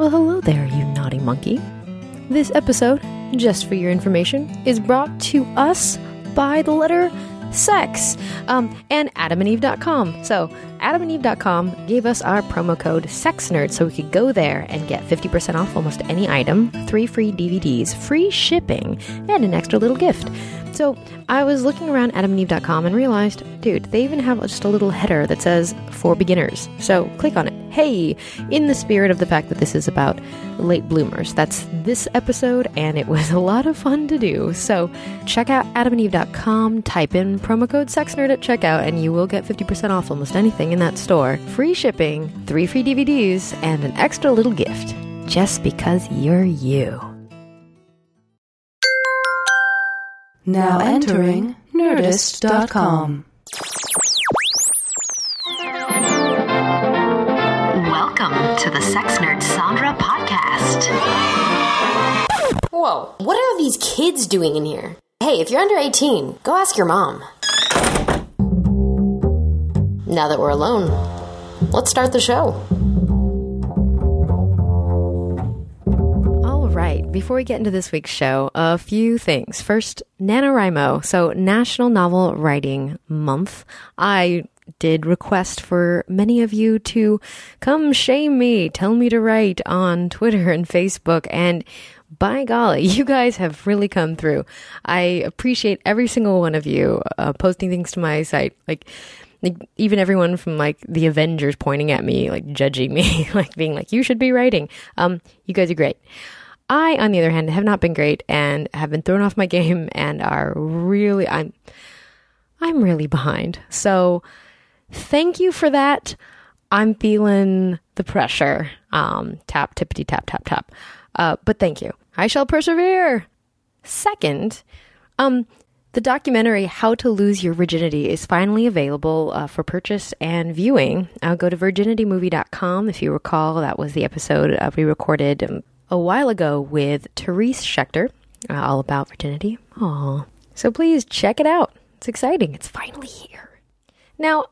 Well, hello there, you naughty monkey. This episode, just for your information, is brought to us by the letter sex um, and adamandeve.com. So, adamandeve.com gave us our promo code SEXNERD so we could go there and get 50% off almost any item, three free DVDs, free shipping, and an extra little gift. So I was looking around adamandeve.com and realized, dude, they even have just a little header that says for beginners. So click on it. Hey, in the spirit of the fact that this is about late bloomers, that's this episode, and it was a lot of fun to do. So check out adamandeve.com, type in promo code SEXNERD at checkout, and you will get 50% off almost anything in that store. Free shipping, three free DVDs, and an extra little gift. Just because you're you. Now entering Nerdist.com. Welcome to the Sex Nerd Sandra podcast. Whoa, what are these kids doing in here? Hey, if you're under 18, go ask your mom. Now that we're alone, let's start the show. Right, before we get into this week's show, a few things. First, NaNoWriMo, so National Novel Writing Month. I did request for many of you to come shame me, tell me to write on Twitter and Facebook, and by golly, you guys have really come through. I appreciate every single one of you uh, posting things to my site. Like, like even everyone from like the Avengers pointing at me, like judging me, like being like, you should be writing. Um, you guys are great. I, on the other hand, have not been great and have been thrown off my game and are really, I'm, I'm really behind. So thank you for that. I'm feeling the pressure. Um, tap, tippity, tap, tap, tap. Uh, but thank you. I shall persevere. Second, um, the documentary How to Lose Your Virginity is finally available uh, for purchase and viewing. Uh, go to virginitymovie.com. If you recall, that was the episode uh, we recorded um, a while ago with Therese Shechter, uh, all about virginity. Aww. So please check it out. It's exciting. It's finally here. Now,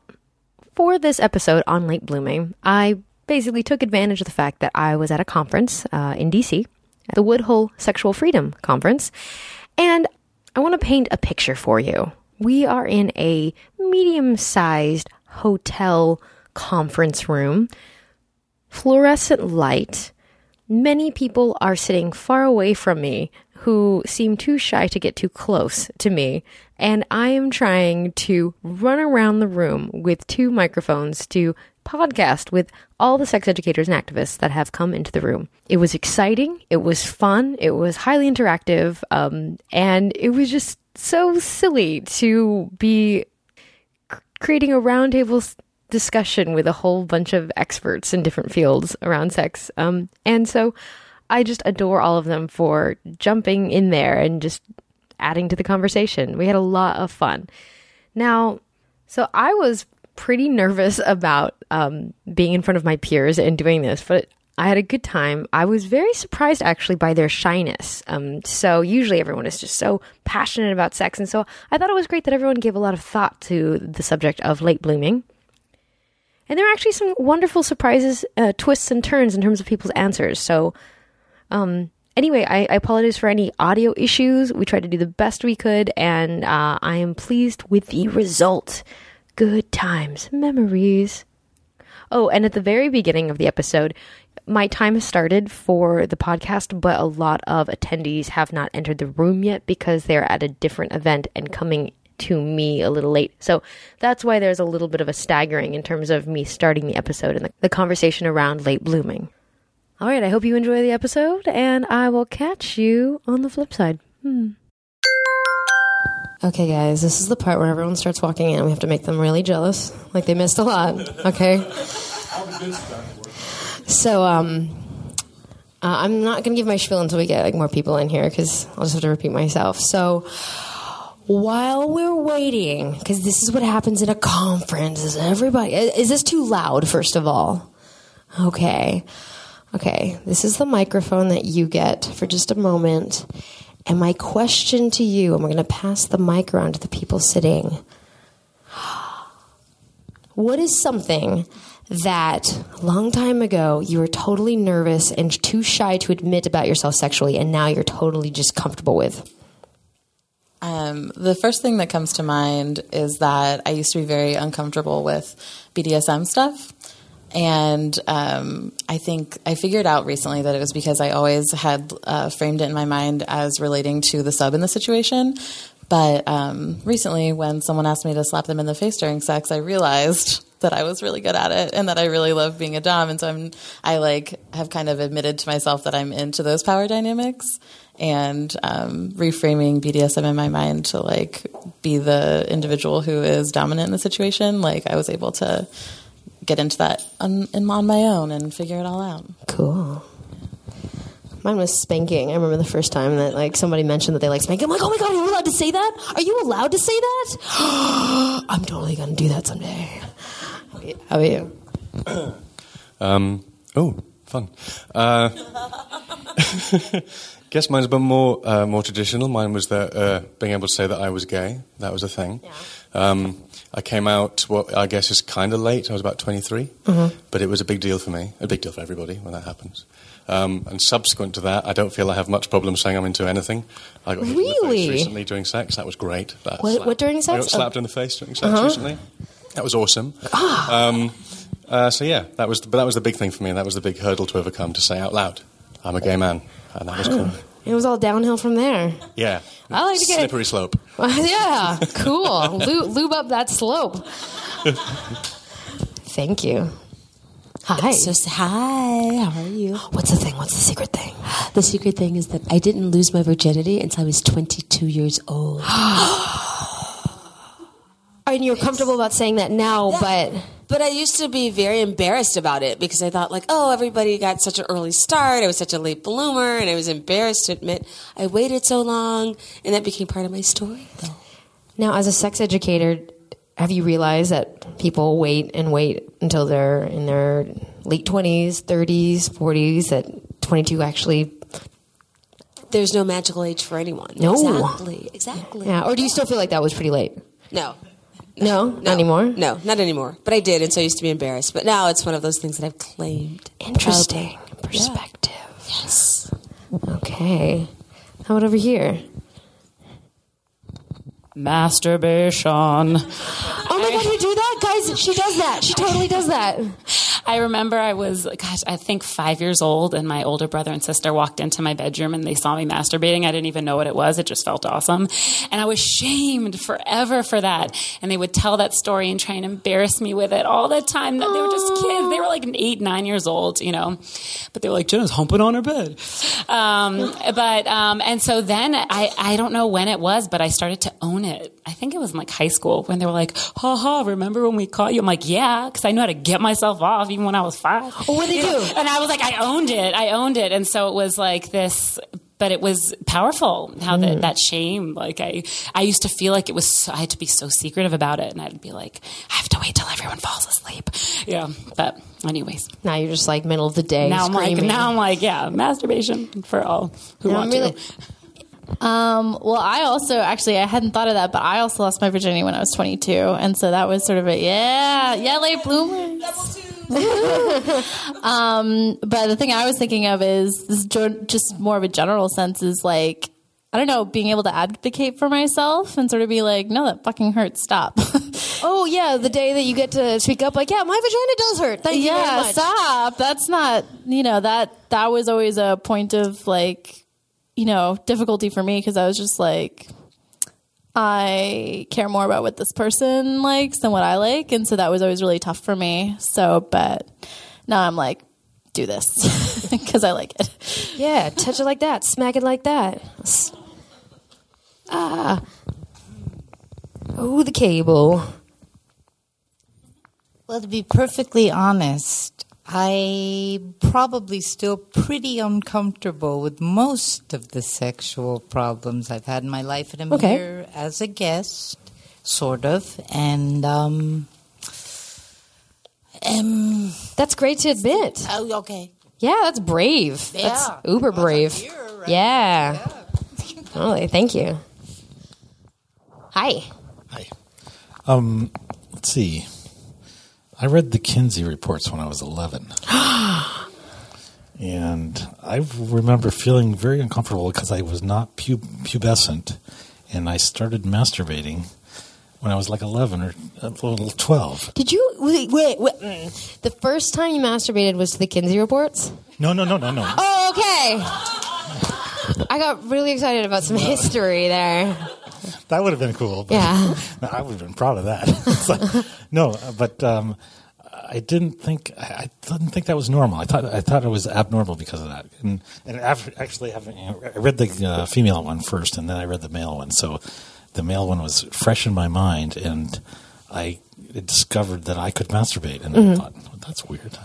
for this episode on late blooming, I basically took advantage of the fact that I was at a conference uh, in DC, the Woodhull Sexual Freedom Conference, and I want to paint a picture for you. We are in a medium sized hotel conference room, fluorescent light. Many people are sitting far away from me who seem too shy to get too close to me. And I am trying to run around the room with two microphones to podcast with all the sex educators and activists that have come into the room. It was exciting. It was fun. It was highly interactive. Um, and it was just so silly to be creating a roundtable discussion with a whole bunch of experts in different fields around sex. Um, and so I just adore all of them for jumping in there and just adding to the conversation. We had a lot of fun. Now, so I was pretty nervous about um, being in front of my peers and doing this, but I had a good time. I was very surprised actually by their shyness. Um, so usually everyone is just so passionate about sex, and so I thought it was great that everyone gave a lot of thought to the subject of late blooming. And there are actually some wonderful surprises, uh, twists, and turns in terms of people's answers. So, um, anyway, I, I, apologize for any audio issues. We tried to do the best we could, and uh, I am pleased with the result. Good times, memories. Oh, and at the very beginning of the episode, my time has started for the podcast, but a lot of attendees have not entered the room yet because they're at a different event and coming to me a little late. So that's why there's a little bit of a staggering in terms of me starting the episode and the, the conversation around late blooming. All right, I hope you enjoy the episode, and I will catch you on the flip side. Hmm. Okay, guys, this is the part where everyone starts walking in. We have to make them really jealous, like they missed a lot. Okay. So, um, uh, I'm not going to give my spiel until we get like more people in here because I'll just have to repeat myself. So, while we're waiting, because this is what happens in a conference, is everybody is this too loud? First of all, okay, okay, this is the microphone that you get for just a moment. And my question to you, and we're going to pass the mic around to the people sitting. what is something that a long time ago you were totally nervous and too shy to admit about yourself sexually, and now you're totally just comfortable with? Um, the first thing that comes to mind is that I used to be very uncomfortable with BDSM stuff. And um, I think I figured out recently that it was because I always had uh, framed it in my mind as relating to the sub in the situation. But um, recently, when someone asked me to slap them in the face during sex, I realized that I was really good at it and that I really love being a dom. And so I'm, I like have kind of admitted to myself that I'm into those power dynamics and um, reframing BDSM in my mind to like be the individual who is dominant in the situation. Like I was able to get into that on, on my own and figure it all out. Cool. Mine was spanking. I remember the first time that like somebody mentioned that they like spanking. I'm like, oh my god, are you allowed to say that? Are you allowed to say that? I'm totally gonna do that someday. How about you? Um, oh, fun. Uh, guess mine's bit more uh, more traditional. Mine was that uh, being able to say that I was gay. That was a thing. Um, I came out what I guess is kind of late. I was about 23, Mm-hmm. but it was a big deal for me. A big deal for everybody when that happens. Um, and subsequent to that, I don't feel I have much problem saying I'm into anything. I got hit in the Really? face recently during sex. That was great. That What- what during I sex? got slapped in the face during sex recently. That was awesome. Um, uh, so yeah, that was but that was the big thing for me. That was the big hurdle to overcome to say out loud, "I'm a gay man," and that was cool. It was all downhill from there. Yeah, I like to get- slippery slope. yeah, cool. lube, lube up that slope. Thank you. Hi. So hi, how are you? What's the thing? What's the secret thing? The secret thing is that I didn't lose my virginity until I was 22 years old. And you're comfortable about saying that now, but But I used to be very embarrassed about it because I thought like, oh, everybody got such an early start. I was such a late bloomer, and I was embarrassed to admit I waited so long, and that became part of my story. Though. now as a sex educator, have you realized that people wait and wait until they're in their late 20s, 30s, 40s, that 22 actually, There's no magical age for anyone. No. exactly, exactly. yeah, or do you still feel like that was pretty late? No, No, not anymore? no, not anymore. But I did, and so I used to be embarrassed. But now it's one of those things that I've claimed. Interesting proudly. perspective. Yes. Okay. How about over here? Masturbation. Oh my god, you do that? Guys, she does that. She totally does that. I remember I was, gosh, I think five years old, and my older brother and sister walked into my bedroom and they saw me masturbating. I didn't even know what it was. It just felt awesome. And I was shamed forever for that. And they would tell that story and try and embarrass me with it all the time. That They were just kids. They were like eight, nine years old, you know. But they were like, Jenna's humping on her bed. Um, but, um, and so then I, I don't know when it was, but I started to own it. I think it was in like high school when they were like, ha ha, remember when we caught you? I'm like, yeah, because I knew how to get myself off even when I was five. Oh, what'd they You do? And I was like, I owned it. I owned it. And so it was like this, but it was powerful how Mm. that, that shame, like I, I used to feel like it was, so, I had to be so secretive about it. And I'd be like, I have to wait till everyone falls asleep. Yeah. But anyways, Now you're just like middle of the day. now I'm like, now I'm like, yeah, masturbation for all who Now want I'm really- to. Um, well, I also actually I hadn't thought of that, but I also lost my virginity when I was 22, and so that was sort of a yeah, yeah, late bloomers. um, but the thing I was thinking of is this is just more of a general sense is like I don't know, being able to advocate for myself and sort of be like, no, that fucking hurts. Stop. Oh yeah, the day that you get to speak up, like, yeah, my vagina does hurt. Thank you very yeah, stop. That's not, you know, that that was always a point of like, you know, difficulty for me because I was just like, I care more about what this person likes than what I like, and so that was always really tough for me. So, but now I'm like, do this because I like it. Yeah, touch it like that, smack it like that. Ah. Oh, the cable. Well, to be perfectly honest, I'm probably still pretty uncomfortable with most of the sexual problems I've had in my life, and I'm Okay. here as a guest, sort of, and um, um, That's great to admit. oh, okay. Yeah, that's brave. That's uber brave. here, right? Yeah. Totally. Thank you. Hi. Hi. Um, let's see. I read the Kinsey reports when I was 11. and I remember feeling very uncomfortable because I was not pu- pubescent and I started masturbating when I was like 11 or a little 12. Did you wait? Wait, wait mm. the first time you masturbated was to the Kinsey reports? No, no, no, no, no. Oh, okay. I got really excited about some history there. That would have been cool. but- Yeah. I would have been proud of that. Like- no, but um, I didn't think I didn't think that was normal. I thought I thought it was abnormal because of that. And and after, actually, having you know, I read the uh, female one first, and then I read the male one. So the male one was fresh in my mind, and I discovered that I could masturbate, and Mhm. I thought well, that's weird.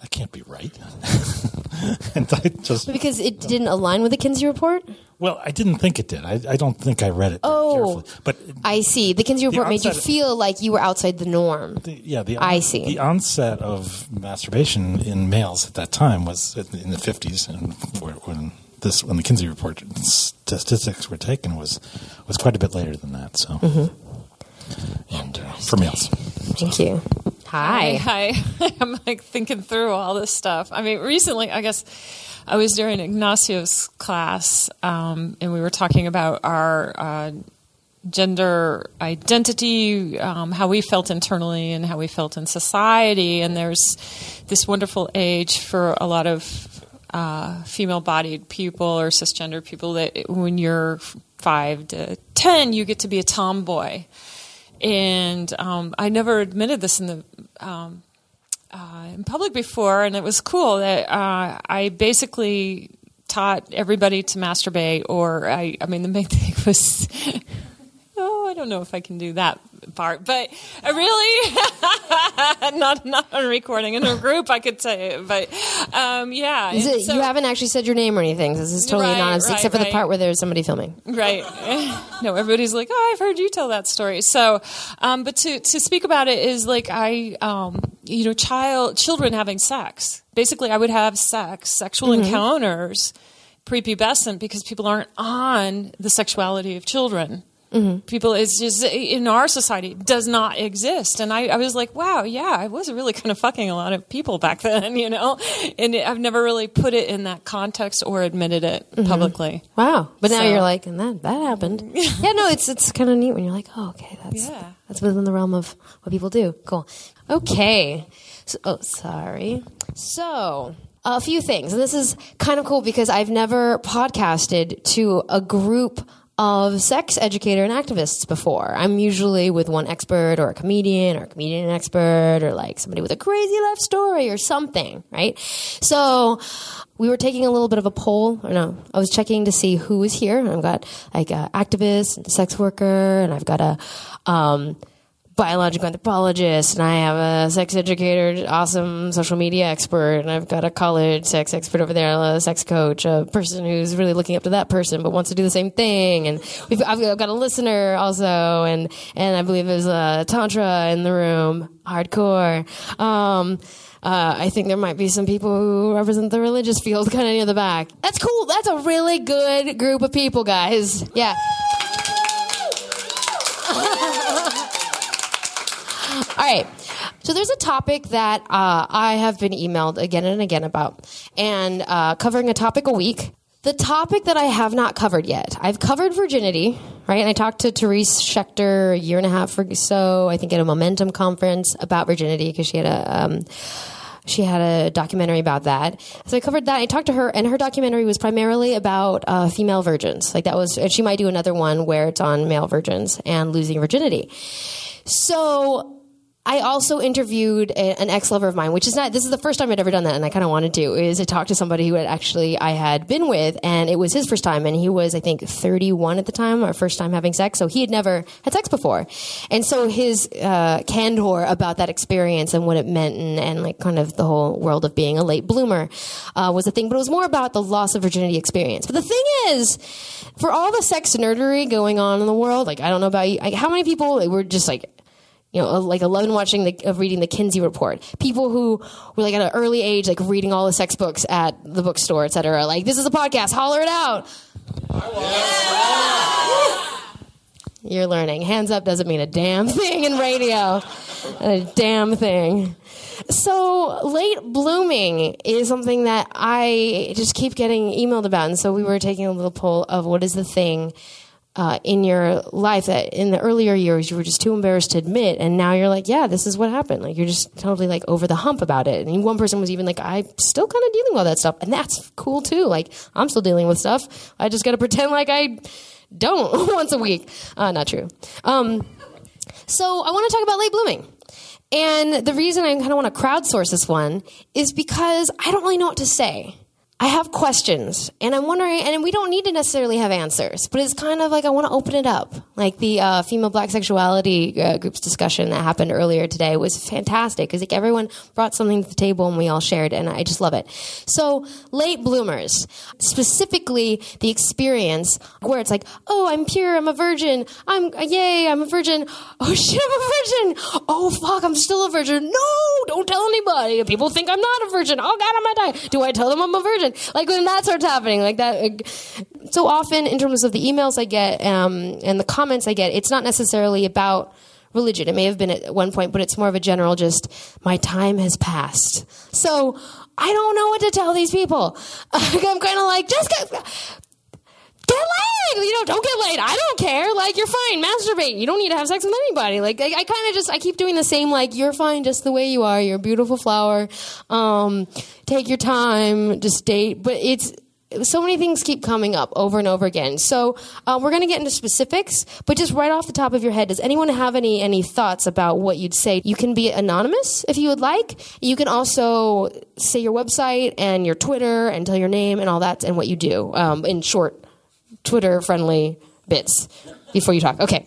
That can't be right. and I just Because it didn't align with the Kinsey report? Well, I didn't think it did. I, I don't think I read it. Oh. carefully. but I see. The Kinsey report made you onset- feel like you were outside the norm. yeah, the I see. The onset of masturbation in males at that time was in the fifties, and when this when the Kinsey report statistics were taken was was quite a bit later than that. So, Mhm. and uh, for males, Thank you. Hi. Hi. I'm like thinking through all this stuff. I mean, recently, I guess I was during Ignacio's class, um, and we were talking about our uh, gender identity, um, how we felt internally, and how we felt in society. And there's this wonderful age for a lot of uh, female-bodied people or cisgender people that when you're five to ten, you get to be a tomboy and um, I never admitted this in the um, uh, in public before, and it was cool that uh, I basically taught everybody to masturbate, or I, I mean, the main thing was. Oh, I don't know if I can do that part, but I really not not on recording in a group. I could say, it, but um, yeah, Is it, so- you haven't actually said your name or anything. This is totally Right, anonymous, right, except for the part where there's somebody filming. Right. no, everybody's like, oh, I've heard you tell that story. So, um, but to, to speak about it is like I, um, you know, child, children having sex. Basically, I would have sex, sexual Mhm. encounters prepubescent because people aren't on the sexuality of children. Mhm. People, it's just in our society does not exist. And I, I was like, wow, yeah, I was really kind of fucking a lot of people back then, you know? And I've never really put it in that context or admitted it Mhm. publicly. Wow. But now you're like, and that that happened. yeah, no, it's it's kind of neat when you're like, oh, okay, that's Yeah. that's within the realm of what people do. Cool. Okay. So, oh, sorry. So. A few things. And this is kind of cool because I've never podcasted to a group of sex educator and activists before. I'm usually with one expert or a comedian or a comedian expert or like somebody with a crazy life story or something, right? So we were taking a little bit of a poll, or no, I was checking to see who was here. I've got like an activist, and a sex worker, and I've got a um, biological anthropologist, and I have a sex educator, awesome social media expert, and I've got a college sex expert over there, a sex coach, a person who's really looking up to that person but wants to do the same thing, and we've I've got a listener also, and and I believe there's a tantra in the room, hardcore. Um, uh, I think there might be some people who represent the religious field kind of near the back. That's cool. That's a really good group of people, guys. Yeah. All right. So there's a topic that uh, I have been emailed again and again about, and uh, covering a topic a week. The topic that I have not covered yet, I've covered virginity, right? And I talked to Therese Shechter a year and a half or so, I think, at a Momentum conference about virginity because she had a. Um, she had a documentary about that. So I covered that. I talked to her, and her documentary was primarily about uh, female virgins. Like that was, and she might do another one where it's on male virgins and losing virginity. So I also interviewed a, an ex lover of mine, which is not, this is the first time I'd ever done that, and I kind of wanted to, is to talk to somebody who had actually I had been with, and it was his first time, and he was, I think, 31 at the time, our first time having sex, so he had never had sex before. And so his uh, candor about that experience and what it meant, and, and like kind of the whole world of being a late bloomer uh, was a thing, but it was more about the loss of virginity experience. But the thing is, for all the sex nerdery going on in the world, like, I don't know about you, like, how many people were just like, you know, like 11 watching the, of reading the Kinsey report. People who were like at an early age, like reading all the sex books at the bookstore, et cetera. Like, this is a podcast, holler it out. You're learning. Hands up doesn't mean a damn thing in radio. a damn thing. So, late blooming is something that I just keep getting emailed about. And so, we were taking a little poll of what is the thing uh, in your life that in the earlier years you were just too embarrassed to admit, and now you're like, yeah, this is what happened. Like you're just totally like over the hump about it. And one person was even like, I'm still kind of dealing with all that stuff, and that's cool too. Like I'm still dealing with stuff. I just got to pretend like I don't once a week. Uh, not true. Um, so I want to talk about late blooming. And the reason I kind of want to crowdsource this one is because I don't really know what to say. I have questions, and I'm wondering, and we don't need to necessarily have answers, but it's kind of like I want to open it up. Like the uh, female black sexuality uh, group's discussion that happened earlier today was fantastic because like everyone brought something to the table and we all shared, and I just love it. So, late bloomers, specifically the experience where it's like, oh, I'm pure, I'm a virgin, I'm yay, I'm a virgin. Oh shit, I'm a virgin. Oh fuck, I'm still a virgin. No, don't tell anybody. People think I'm not a virgin. Oh god, I'm gonna die. Do I tell them I'm a virgin? Like when that starts happening, like that. Like, so often, in terms of the emails I get um, and the comments I get, it's not necessarily about religion. It may have been at one point, but it's more of a general just, my time has passed. So I don't know what to tell these people. I'm kind of like, just get, laid. You know, don't get laid. I don't care. Like, you're fine. Masturbate. You don't need to have sex with anybody. Like, I, I kind of just, I keep doing the same, like, you're fine just the way you are. You're a beautiful flower. Um, take your time. Just date. But it's, so many things keep coming up over and over again. So uh, we're going to get into specifics, but just right off the top of your head, does anyone have any any thoughts about what you'd say? You can be anonymous if you would like. You can also say your website and your Twitter and tell your name and all that and what you do um, in short Twitter friendly bits before you talk. Okay.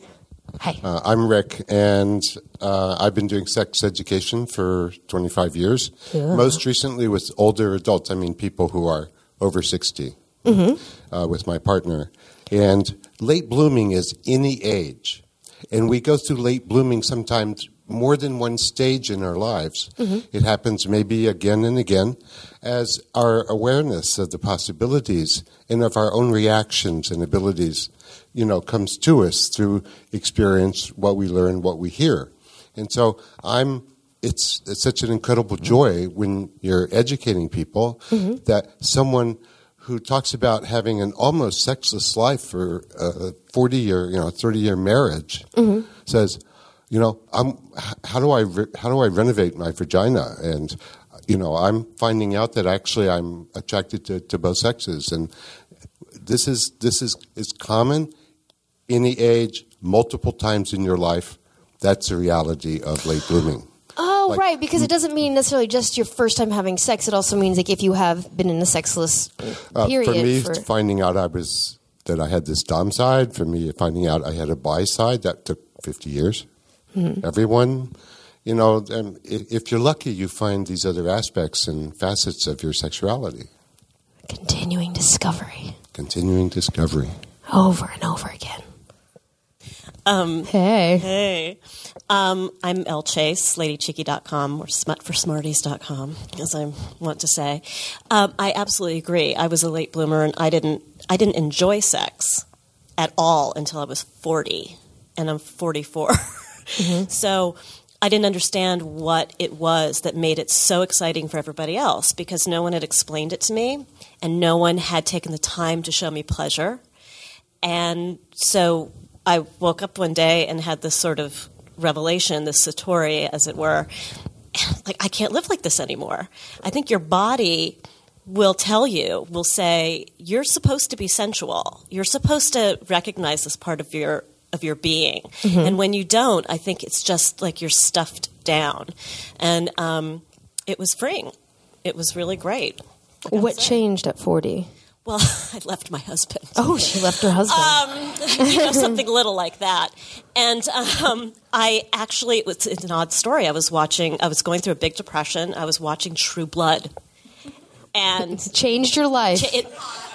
Hi. Uh, I'm Rick, and uh, I've been doing sex education for 25 years. Yeah. Most recently with older adults, I mean people who are over 60, Mm-hmm. uh, with my partner. And late blooming is any age. And we go through late blooming sometimes more than one stage in our lives. Mhm. It happens maybe again and again as our awareness of the possibilities and of our own reactions and abilities, you know, comes to us through experience, what we learn, what we hear. And so I'm it's, it's such an incredible joy when you're educating people Mhm. that someone who talks about having an almost sexless life for a 40 year, you know, 30 year marriage Mhm. says, you know, I'm, how do I re- how do I renovate my vagina? And you know, I'm finding out that actually I'm attracted to, to both sexes, and this is this is is common, any age, multiple times in your life. That's the reality of late blooming. Oh, Like- right, because it doesn't mean necessarily just your first time having sex. It also means like if you have been in a sexless Uh, period for me, for- finding out I was that I had this dom side. For me, finding out I had a bi side that took 50 years. Mhm. Everyone, you know, um, i- if you're lucky, you find these other aspects and facets of your sexuality. continuing discovery Continuing discovery. over and over again. Um, hey. Hey. Um, I'm Elle Chase, ladycheeky.com or smutforsmarties.com, as I want to say. Um, I absolutely agree. I was a late bloomer and I didn't, I didn't enjoy sex at all until I was 40, and I'm 44. Mm-hmm. So I didn't understand what it was that made it so exciting for everybody else because no one had explained it to me and no one had taken the time to show me pleasure. And so I woke up one day and had this sort of revelation, this satori, as it were. Like, I can't live like this anymore. I think your body will tell you, will say, you're supposed to be sensual. You're supposed to recognize this part of your of your being. Mhm. And when you don't, I think it's just like you're stuffed down. And um, it was freeing. It was really great. What changed at 40? Well, I left my husband. Oh, she left her husband. Um, you know, something little like that. And um, I actually, it was, it's an odd story. I was watching, I was going through a big depression. I was watching True Blood. And changed your life. It,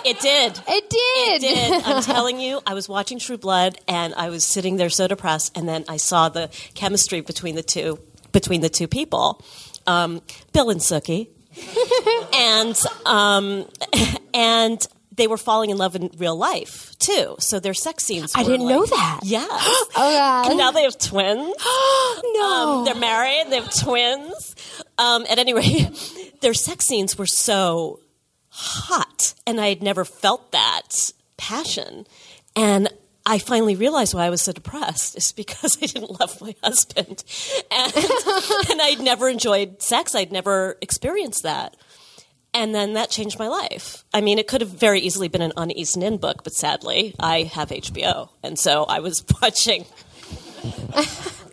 it did. It did. It did. I'm telling you, I was watching True Blood and I was sitting there so depressed. And then I saw the chemistry between the two, between the two people, um, Bill and Sookie. and um, and they were falling in love in real life too. So their sex scenes. I didn't like- know that. Yeah. oh god. And now they have twins. no. Um, they're married. They have twins. Um, at any rate, their sex scenes were so hot, and I had never felt that passion. And I finally realized why I was so depressed is because I didn't love my husband, and, and I'd never enjoyed sex. I'd never experienced that. And then that changed my life. I mean, it could have very easily been an Anaïs Nin book, but sadly, I have HBO, and so I was watching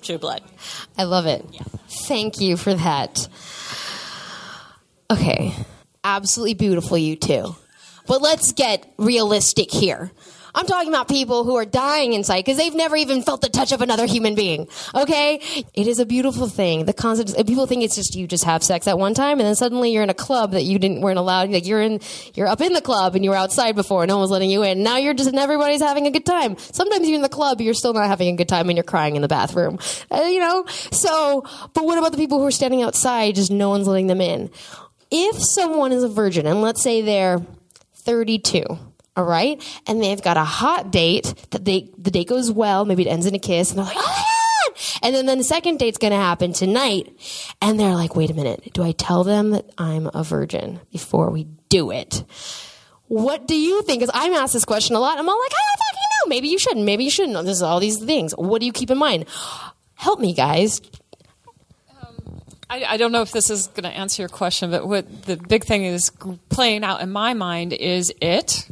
True Blood. I love it. Thank you for that. Okay. Absolutely beautiful, you two. But let's get realistic here. I'm talking about people who are dying inside because they've never even felt the touch of another human being. Okay? It is a beautiful thing. The concept, people think it's just you just have sex at one time and then suddenly you're in a club that you didn't, weren't allowed. Like you're in, you're up in the club and you were outside before and no one was letting you in. Now you're just, and everybody's having a good time. Sometimes you're in the club, you're still not having a good time and you're crying in the bathroom. Uh, you know? So, but what about the people who are standing outside, just no one's letting them in? If someone is a virgin and let's say they're 32, all right, and they've got a hot date that they the date goes well, maybe it ends in a kiss, and they're like! And then, then the second date's going to happen tonight, and they're like, wait a minute, do I tell them that I'm a virgin before we do it? What do you think? Because I'm asked this question a lot. I'm all like, I don't fucking know. Maybe you shouldn't. Maybe you shouldn't. There's all these things. What do you keep in mind? Help me, guys. Um, I, I don't know if this is going to answer your question, but what the big thing is playing out in my mind is it.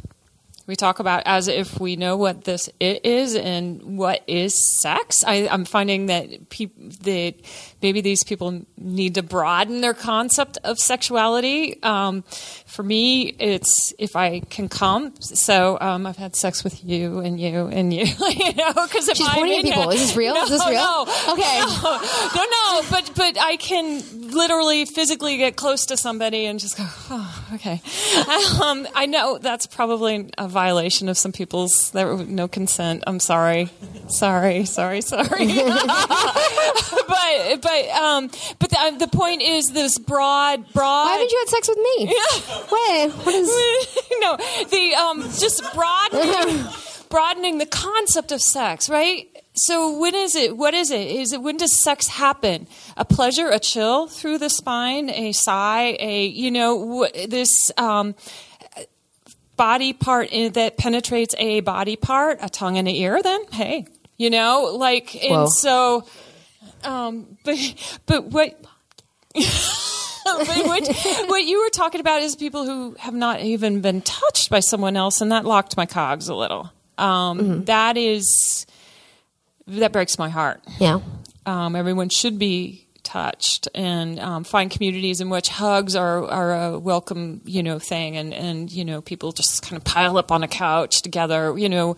We talk about as if we know what this it is and what is sex. I, I'm finding that peop, that maybe these people need to broaden their concept of sexuality. Um, for me, it's if I can come. So um, I've had sex with you and you and you, you know, because She's pointing at people. Is this real? No, Is this real? No, Okay. no, no, no, but but I can literally physically get close to somebody and just go, oh, okay. Um, I know that's probably a violation of some people's there no consent. I'm sorry, sorry, sorry, sorry. but but um, but the, the point is this broad broad. Why haven't you had sex with me? Yeah. Wait, what is? no, the um, just broadening, broadening the concept of sex, right? So when is it? What is it? Is it when does sex happen? A pleasure, a chill through the spine, a sigh, a you know this um, body part in, that penetrates a body part, a tongue and an ear. Then hey, you know, like and Whoa. so, um, but but what. but what, what you were talking about is people who have not even been touched by someone else, and that locked my cogs a little. Um, that is that breaks my heart. Yeah. Um, everyone should be touched and um, find communities in which hugs are, are a welcome you know thing and, and you know people just kind of pile up on a couch together you know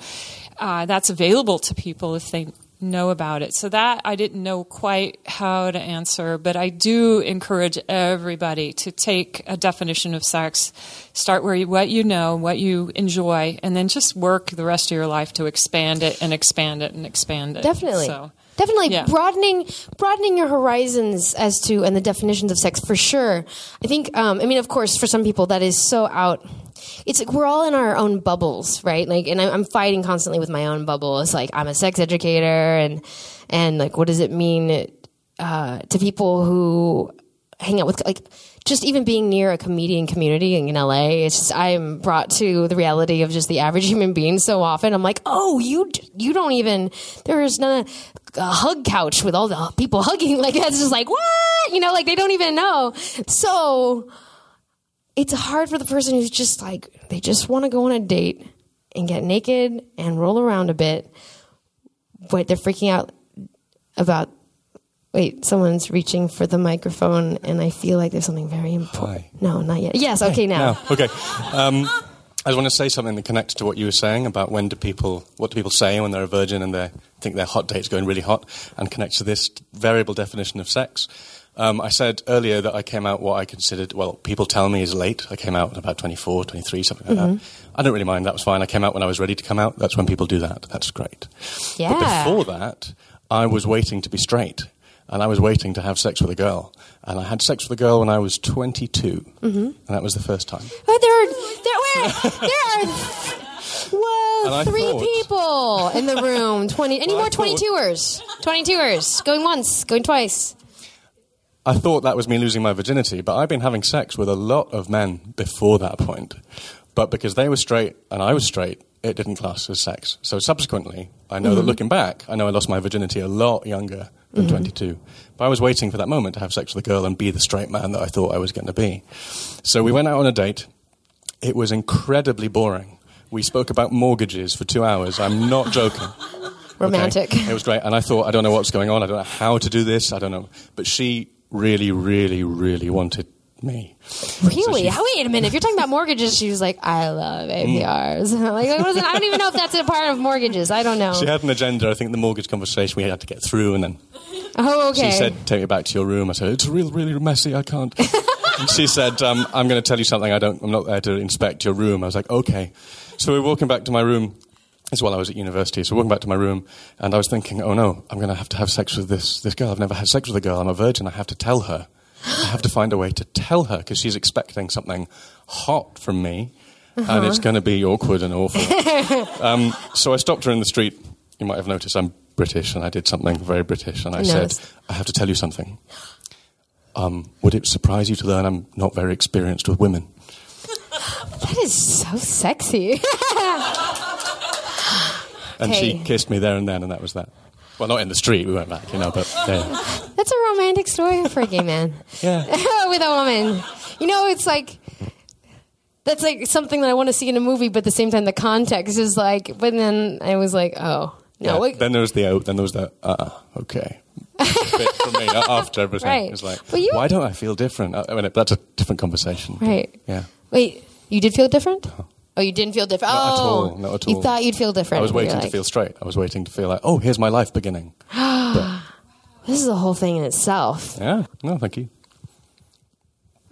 uh, that's available to people if they know about it so that i didn't know quite how to answer but i do encourage everybody to take a definition of sex start where you what you know what you enjoy and then just work the rest of your life to expand it and expand it and expand it Definitely. so Definitely Yeah. broadening broadening your horizons as to and the definitions of sex for sure. I think um, I mean of course for some people that is so out it's like we're all in our own bubbles, right? Like and I'm, I'm fighting constantly with my own bubble. It's like I'm a sex educator and and like what does it mean uh, to people who hang out with like just even being near a comedian community in LA, it's just I'm brought to the reality of just the average human being so often. I'm like, oh, you you don't even there's not a, a hug couch with all the people hugging. Like that's just like what you know, like they don't even know. So it's hard for the person who's just like they just want to go on a date and get naked and roll around a bit, but they're freaking out about Wait, someone's reaching for the microphone, and I feel like there's something very important. No, not yet. Yes, okay, now. No, okay. Um, I just want to say something that connects to what you were saying about when do people, what do people say when they're a virgin and they think their hot date's going really hot, and connects to this variable definition of sex. Um, I said earlier that I came out what I considered, well, people tell me is late. I came out at about 24, 23, something like Mhm. that. I don't really mind. That was fine. I came out when I was ready to come out. That's when people do that. That's great. Yeah. But before that, I was waiting to be straight. And I was waiting to have sex with a girl. And I had sex with a girl when I was 22, Mhm. and that was the first time. Oh, there are there, wait, there are whoa three thought- people in the room. Twenty any more thought- twenty twoers? Twenty twoers going once, going twice. I thought that was me losing my virginity, but I've been having sex with a lot of men before that point. But because they were straight and I was straight, it didn't class as sex. So subsequently, I know that Mhm. looking back, I know I lost my virginity a lot younger than Mhm. 22. But I was waiting for that moment to have sex with a girl and be the straight man that I thought I was going to be. So we went out on a date. It was incredibly boring. We spoke about mortgages for two hours. I'm not joking. Romantic. Okay? It was great. And I thought, I don't know what's going on. I don't know how to do this. I don't know. But she really, really, really wanted me. Really? she- Wait a minute. If you're talking about mortgages, she was like, "I love APRs." like, it? I don't even know if that's a part of mortgages. I don't know. She had an agenda. I think the mortgage conversation we had to get through, and then oh, okay. she said, "Take me back to your room." I said, "It's real, really messy. I can't." she said, um, "I'm going to tell you something. I don't. I'm not there to inspect your room." I was like, "Okay." So we are walking back to my room. Is while I was at university. So walking back to my room, and I was thinking, "Oh no, I'm going to have to have sex with this this girl. I've never had sex with a girl. I'm a virgin. I have to tell her. I have to find a way to tell her because she's expecting something hot from me." And Uh-huh. it's going to be awkward and awful. Um, so I stopped her in the street. You might have noticed I'm British, and I did something very British. And I I said. I have to tell you something. Um, would it surprise you to learn I'm not very experienced with women? that is so sexy. And she kissed me there and then, and that was that. Well, not in the street, we went back, you know, but there. That's a romantic story for a gay man. Yeah. With a woman. You know, it's like that's like something that I want to see in a movie, but at the same time the context is like but then I was like, oh. No, Yeah, then there was the out, then there was the, uh, okay. bit for me uh, after everything. Right. It's like, you- why don't I feel different? I I mean, that's a different conversation. Right. Yeah. wait, you did feel different? Oh, you didn't feel different. Not at oh, all. Not at all. You thought you'd feel different. I was waiting to feel straight. I was waiting to feel like, oh, here's my life beginning. this is a whole thing in itself. Yeah. No, thank you.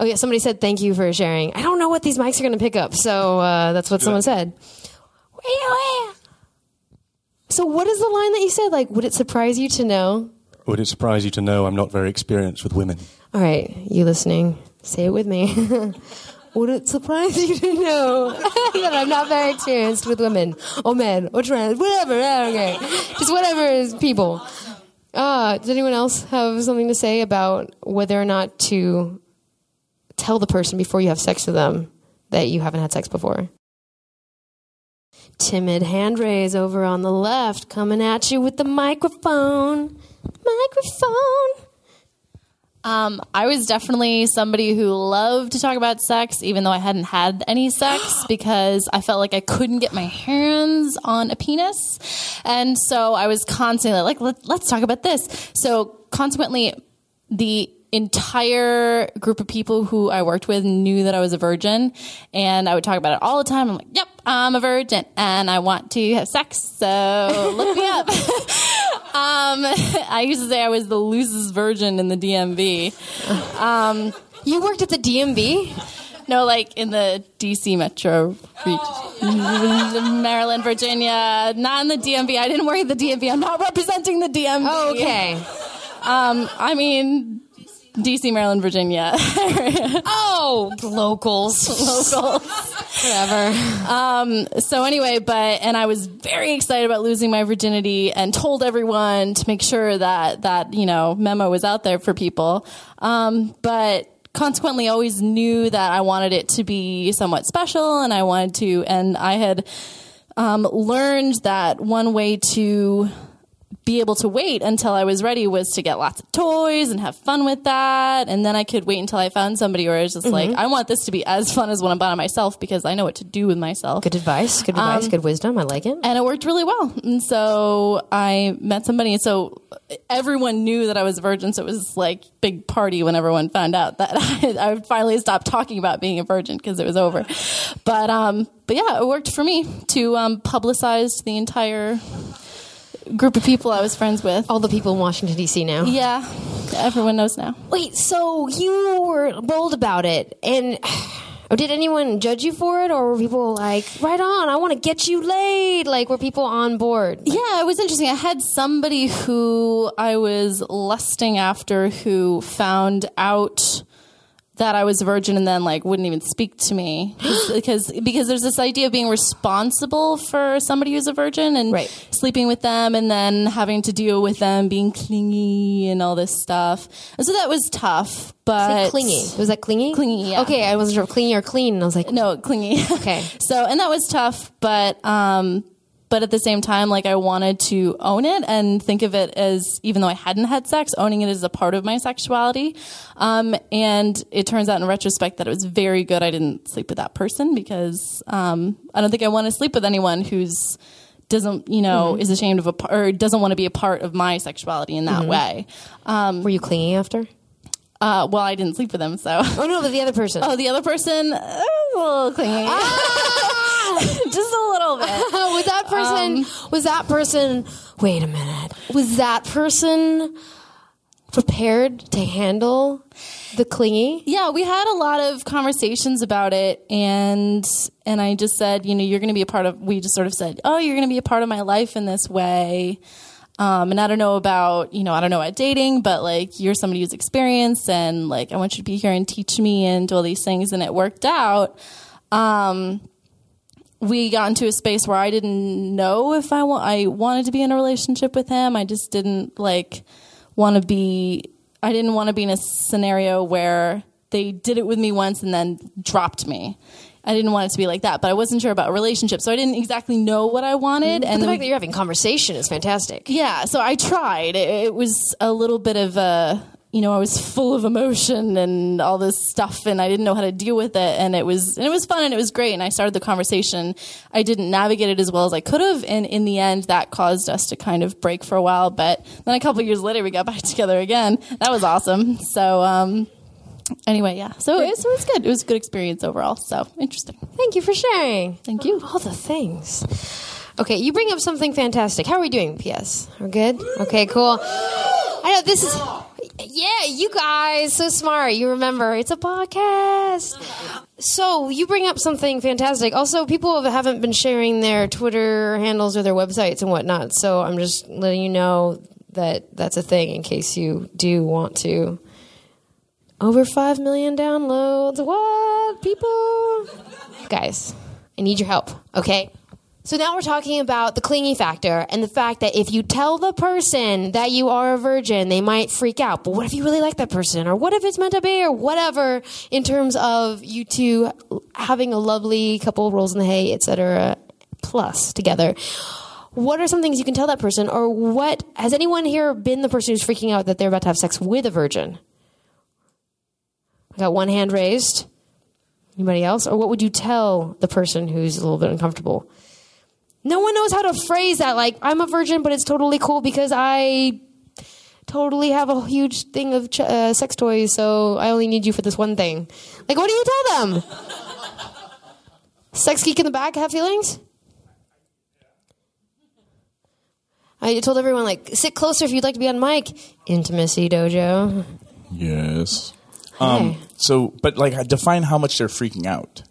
Oh yeah, somebody said thank you for sharing. I don't know what these mics are going to pick up, so uh, that's what someone said. So what is the line that you said? Like, would it surprise you to know? Would it surprise you to know I'm not very experienced with women? All right, you listening? Say it with me. would it surprise you to know that I'm not very experienced with women or men or trans, whatever? I. Just whatever is people. Uh, does anyone else have something to say about whether or not to tell the person before you have sex with them that you haven't had sex before? Timid hand raise over on the left, coming at you with the microphone. Microphone. Um, I was definitely somebody who loved to talk about sex, even though I hadn't had any sex, because I felt like I couldn't get my hands on a penis, and so I was constantly like, Let, "Let's talk about this." So consequently, the entire group of people who I worked with knew that I was a virgin, and I would talk about it all the time. I'm like, "Yep, I'm a virgin, and I want to have sex, so look me up." Um, I used to say I was the loosest virgin in the DMV. Um, you worked at the DMV? No, like in the DC metro region, Maryland, Virginia. Not in the DMV. I didn't work at the DMV. I'm not representing the DMV. Oh, okay. Um, I mean, DC, Maryland, Virginia. oh, locals. locals. Whatever. Um, so anyway, but and I was very excited about losing my virginity and told everyone to make sure that that you know memo was out there for people. Um, but consequently, always knew that I wanted it to be somewhat special, and I wanted to, and I had um, learned that one way to be able to wait until I was ready was to get lots of toys and have fun with that. And then I could wait until I found somebody where I was just like, Mhm. I want this to be as fun as when I'm by myself because I know what to do with myself. Good advice. Good advice. Um, good wisdom. I like it. And it worked really well. And so I met somebody. And so everyone knew that I was a virgin. So it was like big party when everyone found out that I, I finally stopped talking about being a virgin because it was over. But, um, but yeah, it worked for me to, um, publicize the entire group of people I was friends with. All the people in Washington D.C. now. Yeah, everyone knows now. Wait, so you were bold about it, and Or did anyone judge you for it, or were people like, "Right on, I want to get you laid"? Like, were people on board? Yeah, it was interesting. I had somebody who I was lusting after who found out that I was a virgin and then like wouldn't even speak to me because because there's this idea of being responsible for somebody who's a virgin and sleeping with them and then having to deal with them being clingy and all this stuff. And so that was tough, but clingy. Was that clingy? Clingy, yeah. Okay, I wasn't sure clingy or clean. I was like, no, clingy. Okay. So, and that was tough, but um, but at the same time, like I wanted to own it and think of it as, even though I hadn't had sex, owning it as a part of my sexuality. Um, and it turns out in retrospect that it was very good. I didn't sleep with that person because um, I don't think I want to sleep with anyone who's doesn't you know Mhm. is ashamed of a or doesn't want to be a part of my sexuality in that Mhm. way. Um, Were you clingy after? Uh, well, I didn't sleep with them, so. Oh no, but the other person. Oh, the other person, uh, a little clingy. Just a little bit. Was that person? was that person? Wait a minute. Was that person prepared to handle the clingy? Yeah, we had a lot of conversations about it, and and I just said, you know, you're going to be a part of. We just sort of said, oh, you're going to be a part of my life in this way. Um, and I don't know about, you know, I don't know about dating, but like you're somebody who's experienced and like I want you to be here and teach me and do all these things. And it worked out. Um, we got into a space where I didn't know if I wa- I wanted to be in a relationship with him. I just didn't like want to be. I didn't want to be in a scenario where they did it with me once and then dropped me. I didn't want it to be like that, but I wasn't sure about relationships, so I didn't exactly know what I wanted. But and the fact that you're having conversation is fantastic. yeah, so I tried. It, it was a little bit of a, you know, I was full of emotion and all this stuff, and I didn't know how to deal with it. And it was, and it was fun, and it was great. And I started the conversation. I didn't navigate it as well as I could have, and in the end, that caused us to kind of break for a while. But then a couple years later, we got back together again. That was awesome. So, um, anyway, yeah. So it, so it was good. It was a good experience overall. So interesting. Thank you for sharing. Thank you. All the things. Okay, you bring up something fantastic. How are we doing, PS? We're good? Okay, cool. I know this is. Yeah, you guys, so smart. You remember, it's a podcast. So, you bring up something fantastic. Also, people haven't been sharing their Twitter handles or their websites and whatnot. So, I'm just letting you know that that's a thing in case you do want to. Over 5 million downloads. What, people? Guys, I need your help, okay? So now we're talking about the clingy factor and the fact that if you tell the person that you are a virgin, they might freak out. But what if you really like that person? Or what if it's meant to be? Or whatever in terms of you two having a lovely couple rolls in the hay, etc. plus together. What are some things you can tell that person? Or what has anyone here been the person who's freaking out that they're about to have sex with a virgin? I got one hand raised. Anybody else? Or what would you tell the person who's a little bit uncomfortable? No one knows how to phrase that. Like, I'm a virgin, but it's totally cool because I totally have a huge thing of ch- uh, sex toys, so I only need you for this one thing. Like, what do you tell them? Sex geek in the back have feelings? I told everyone, like, sit closer if you'd like to be on mic. Intimacy dojo. Yes. Um, so, but like, define how much they're freaking out.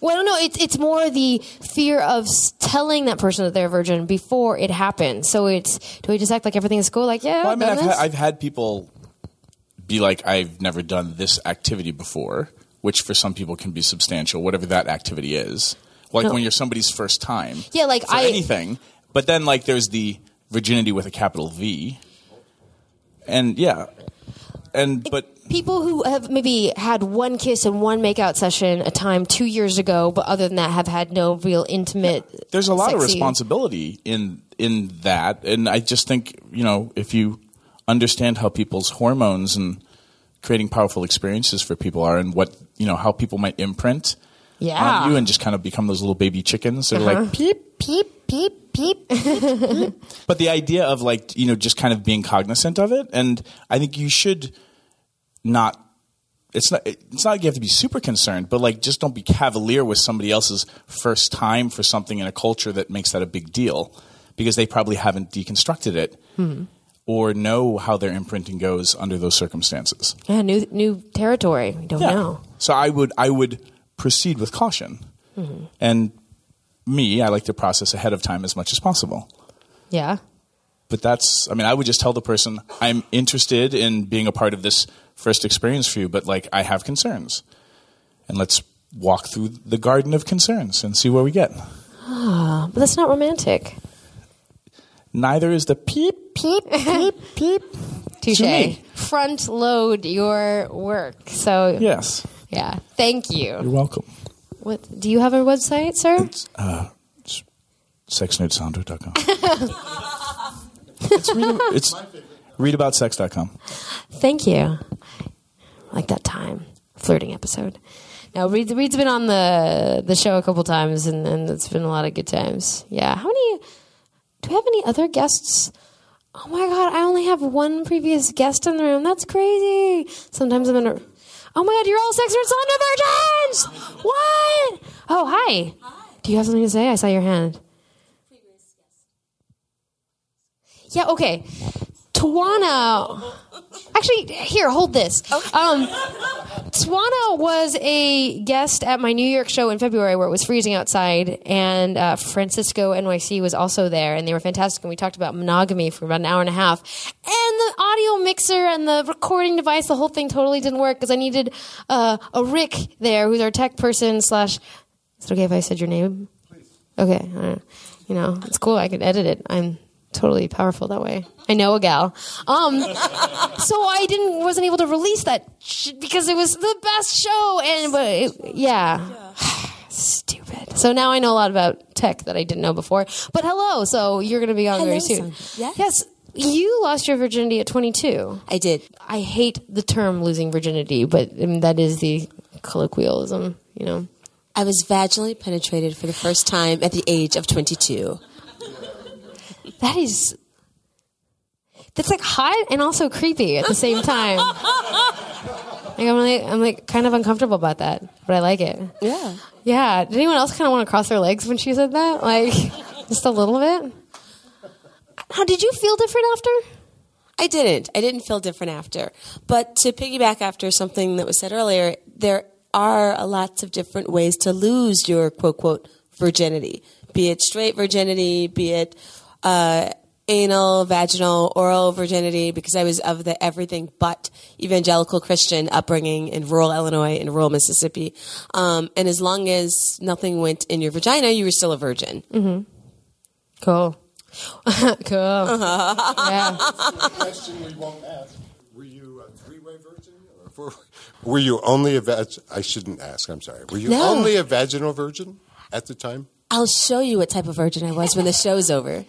Well, I don't know. It's it's more the fear of telling that person that they're a virgin before it happens. So it's do we just act like everything's cool? Like yeah, Well, I I've mean, I've, I've had people be like, I've never done this activity before, which for some people can be substantial, whatever that activity is. Like No. when you're somebody's first time. Yeah, like I- anything. But then, like, there's the virginity with a capital V. And yeah. And, but People who have maybe had one kiss and one makeout session a time two years ago, but other than that have had no real intimate. there's a lot of responsibility in in that and i just think you know if you understand how people's hormones and creating powerful experiences for people are and what you know how people might imprint Yeah. on you and just kind of become those little baby chickens Uh-huh. like peep peep peep peep. but the idea of like you know just kind of being cognizant of it and i think you should not it's not it's not like you have to be super concerned but like just don't be cavalier with somebody else's first time for something in a culture that makes that a big deal because they probably haven't deconstructed it Hmm. or know how their imprinting goes under those circumstances Yeah, new new territory. We don't Yeah. know. so i would i would proceed with caution. Mhm. And me, I like to process ahead of time as much as possible. Yeah. But that's, I mean, I would just tell the person, I'm interested in being a part of this first experience for you, but like, I have concerns. And let's walk through the garden of concerns and see where we get. Ah, but that's not romantic. Neither is the peep, peep, peep, peep. Touche. Front load your work. So Yes. yeah. Thank you. You're welcome. What do you have a website, sir? Uh, it's sexnerdsandra.com. it's read, it's reidaboutsex.com. Thank you. Like that time flirting episode. Now Reid, Reid's been on the the show a couple times, and, and it's been a lot of good times. Yeah. How many? Do we have any other guests? Oh my god! I only have one previous guest in the room. That's crazy. Sometimes I'm in a. Oh my god! You're all sex nerds on virgins. What? Oh hi. Do you have something to say? I saw your hand. Yeah. Okay. Tawana. Actually, here, hold this. Um, Tawana was a guest at my New York show in February where it was freezing outside, and uh, Francisco NYC was also there, and they were fantastic. And we talked about monogamy for about an hour and a half. And the audio mixer and the recording device, the whole thing totally didn't work because I needed uh, a Rick there, who's our tech person. Slash, is it okay if I said your name? Okay, all right. you know it's cool. I could edit it. I'm totally powerful that way. I know a gal. Um, so I didn't wasn't able to release that sh- because it was the best show, and but it, yeah. Stupid. So now I know a lot about tech that I didn't know before. But hello, so you're going to be on very soon. Yes. Yes. You lost your virginity at 22. I did. I hate the term losing virginity, but um, that is the colloquialism, you know. I was vaginally penetrated for the first time at the age of 22. That is. That's like hot and also creepy at the same time. Like I'm like I'm like kind of uncomfortable about that, but I like it. Yeah. Yeah. Did anyone else kind of want to cross their legs when she said that? Like just a little bit. How did you feel different after? I didn't. I didn't feel different after. But to piggyback after something that was said earlier, there are lots of different ways to lose your quote quote virginity. Be it straight virginity, be it uh, anal, vaginal, oral virginity, because I was of the everything but evangelical Christian upbringing in rural Illinois and rural Mississippi. Um, and as long as nothing went in your vagina, you were still a virgin. Mm-hmm. Cool. cool. yeah. question we won't ask. Were you a three-way virgin? Or were you only a vag? I shouldn't ask. I'm sorry. Were you No. only a vaginal virgin at the time? I'll show you what type of virgin I was when the show's over.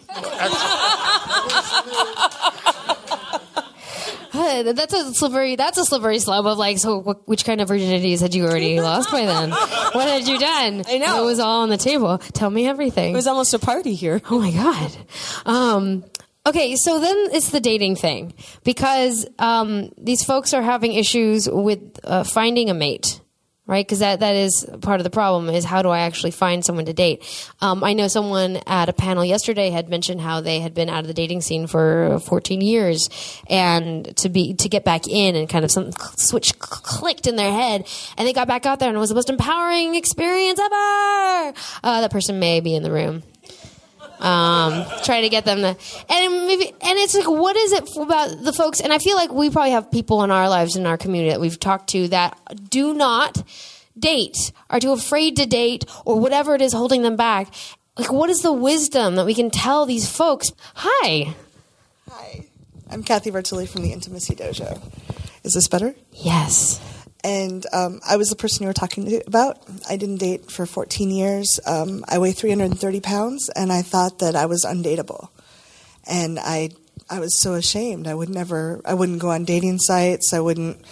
Uh, That's a slippery. That's a slippery slope of like. So, wh- which kind of virginities had you already lost by then? What had you done? I know it was all on the table. Tell me everything. It was almost a party here. Oh my god. Um, okay, so then it's the dating thing because um, these folks are having issues with uh, finding a mate. Right, because that, that is part of the problem is how do I actually find someone to date? Um, I know someone at a panel yesterday had mentioned how they had been out of the dating scene for 14 years, and to be to get back in and kind of some switch clicked in their head, and they got back out there and it was the most empowering experience ever. Uh, that person may be in the room um, try to get them to, and maybe, and it's like, what is it about the folks? And I feel like we probably have people in our lives in our community that we've talked to that do not date, are too afraid to date, or whatever it is holding them back. Like, what is the wisdom that we can tell these folks? Hi? Hi. I'm Kathy Bertoli from the Intimacy Dojo. Is this better? Yes. And um, I was the person you were talking to about. I didn't date for 14 years. Um, I weigh 330 pounds, and I thought that I was undateable. And I, I was so ashamed. I would never. I wouldn't go on dating sites. I wouldn't.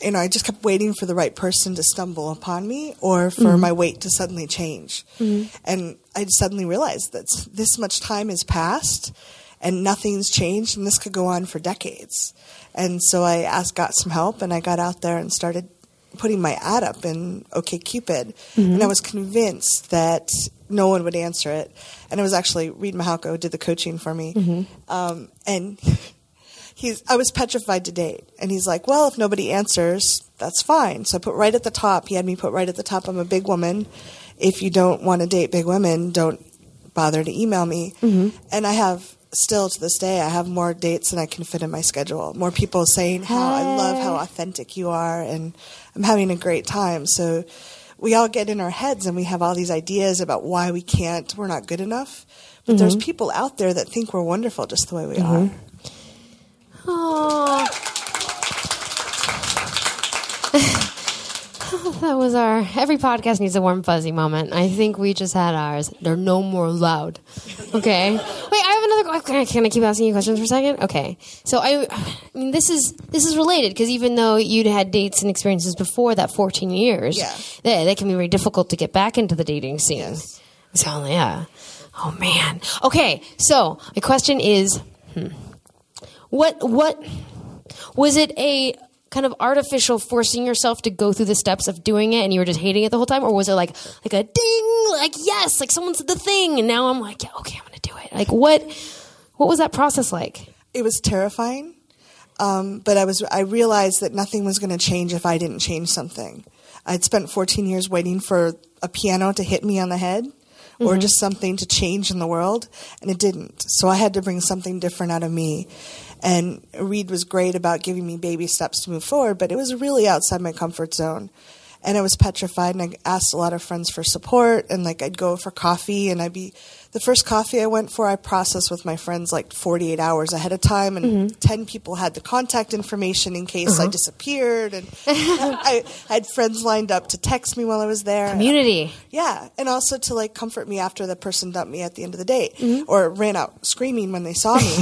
You know, I just kept waiting for the right person to stumble upon me, or for Mhm. my weight to suddenly change. Mhm. And I suddenly realized that this much time has passed and nothing's changed, and this could go on for decades. And so I asked, got some help, and I got out there and started putting my ad up in OKCupid. Mhm. And I was convinced that no one would answer it. And it was actually Reid Mihalko did the coaching for me. Mhm. Um, and he's I was petrified to date, and he's like, "Well, if nobody answers, that's fine." So I put right at the top. He had me put right at the top. I'm a big woman. If you don't want to date big women, don't bother to email me. Mm-hmm. And I have still to this day, I have more dates than I can fit in my schedule. More people saying how I love how authentic you are, and I'm having a great time. So we all get in our heads and we have all these ideas about why we can't, we're not good enough. But there's Mhm. people out there that think we're wonderful just the way we Mhm. are. Aww. that was our. Every podcast needs a warm fuzzy moment. I think we just had ours. They're no more loud. Okay. Wait, I have another. Can I, can I keep asking you questions for a second? Okay. So I, I mean, this is this is related because even though you'd had dates and experiences before that 14 years, Yeah. that, that can be very difficult to get back into the dating scene. So yeah. Oh man. Okay. So my question is, hmm, what what was it a kind of artificial forcing yourself to go through the steps of doing it and you were just hating it the whole time or was it like like a ding like yes like someone said the thing and now i'm like yeah okay i'm gonna do it like what what was that process like It was terrifying, um, but I was I realized that nothing was going to change if I didn't change something. I'd spent 14 years waiting for a piano to hit me on the head or Mhm. just something to change in the world, and it didn't. So I had to bring something different out of me. And Reid was great about giving me baby steps to move forward, but it was really outside my comfort zone. And I was petrified, and I asked a lot of friends for support. And like, I'd go for coffee, and I'd be the first coffee I went for, I processed with my friends like 48 hours ahead of time, and 10 people had the contact information in case I Uh-huh. disappeared. And I, I had friends lined up to text me while I was there. community Yeah, and also to like comfort me after the person dumped me at the end of the date, or ran out screaming when they saw me.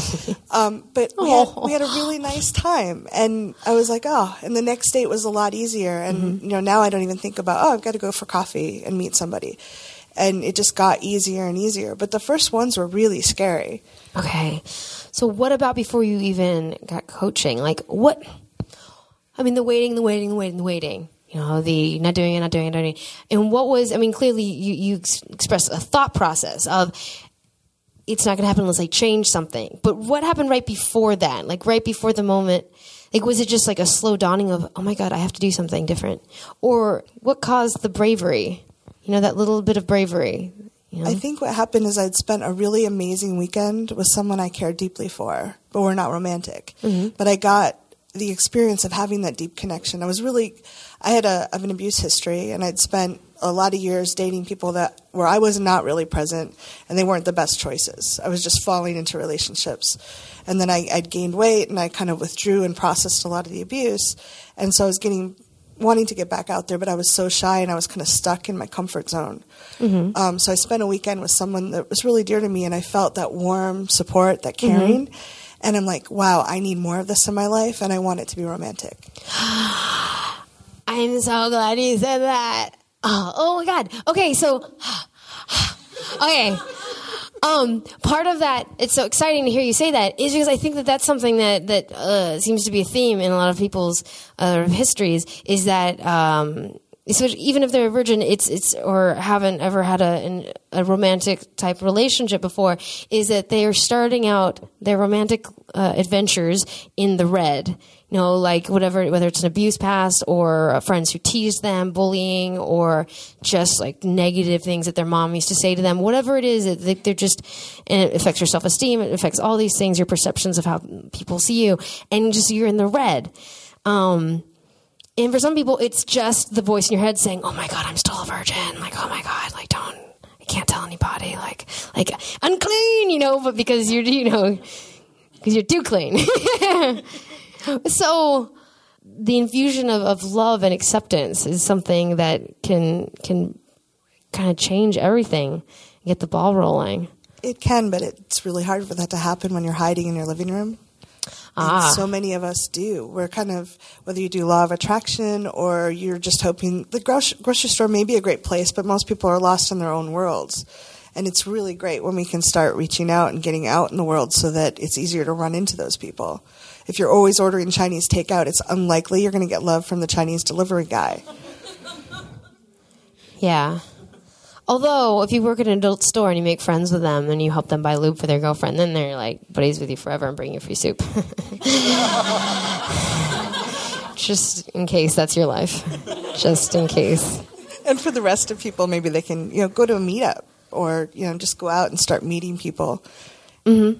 um, but we had, we had a really nice time, and I was like, oh. And the next date was a lot easier, and you know now I don't even think about oh I've got to go for coffee and meet somebody, and it just got easier and easier. But the first ones were really scary. okay so what about before you even got coaching like what i mean the waiting the waiting the waiting the waiting you know the not doing it not doing it not doing it and what was i mean clearly you you ex- expressed a thought process of it's not going to happen unless I change something. But what happened right before that? Like right before the moment? Like was it just like a slow dawning of, oh my god, I have to do something different, or what caused the bravery? You know, that little bit of bravery. You know? I think what happened is I'd spent a really amazing weekend with someone I cared deeply for, but we're not romantic. Mhm. But I got the experience of having that deep connection. I was really, I had a of an abuse history, and I'd spent a lot of years dating people that where I was not really present, and they weren't the best choices. I was just falling into relationships, and then I, I'd gained weight, and I kind of withdrew and processed a lot of the abuse, and so I was getting wanting to get back out there, but I was so shy and I was kind of stuck in my comfort zone. Mhm. Um, so I spent a weekend with someone that was really dear to me, and I felt that warm support, that caring. And I'm like, wow, I need more of this in my life, and I want it to be romantic. I'm so glad you said that. Oh, oh my god. Okay, so okay. Um, part of that, it's so exciting to hear you say that, is because I think that that's something that that uh, seems to be a theme in a lot of people's uh, histories. Is that um, especially even if they're a virgin, it's it's or haven't ever had a an, a romantic type relationship before, is that they are starting out their romantic uh, adventures in the red. You know, like whatever, whether it's an abuse past or uh, friends who tease them, bullying, or just like negative things that their mom used to say to them. Whatever it is, they're just, and it affects your self esteem. It affects all these things, your perceptions of how people see you, and just you're in the red. Um, and for some people, it's just the voice in your head saying, "Oh my God, I'm still a virgin." Like, "Oh my God, like don't, I can't tell anybody." Like, like unclean, you know, but because you're, you know, because you're too clean. so the infusion of, of love and acceptance is something that can can kind of change everything and get the ball rolling. It can, but it's really hard for that to happen when you're hiding in your living room. Ah. So many of us do. We're kind of, whether you do law of attraction or you're just hoping, the grocery, grocery store may be a great place, but most people are lost in their own worlds. And it's really great when we can start reaching out and getting out in the world so that it's easier to run into those people. If you're always ordering Chinese takeout, it's unlikely you're going to get love from the Chinese delivery guy. Yeah. Although, if you work at an adult store and you make friends with them and you help them buy lube for their girlfriend, then they're like buddies with you forever and bring you free soup. Just in case that's your life. Just in case. And for the rest of people, maybe they can you know go to a meetup or you know just go out and start meeting people. Hmm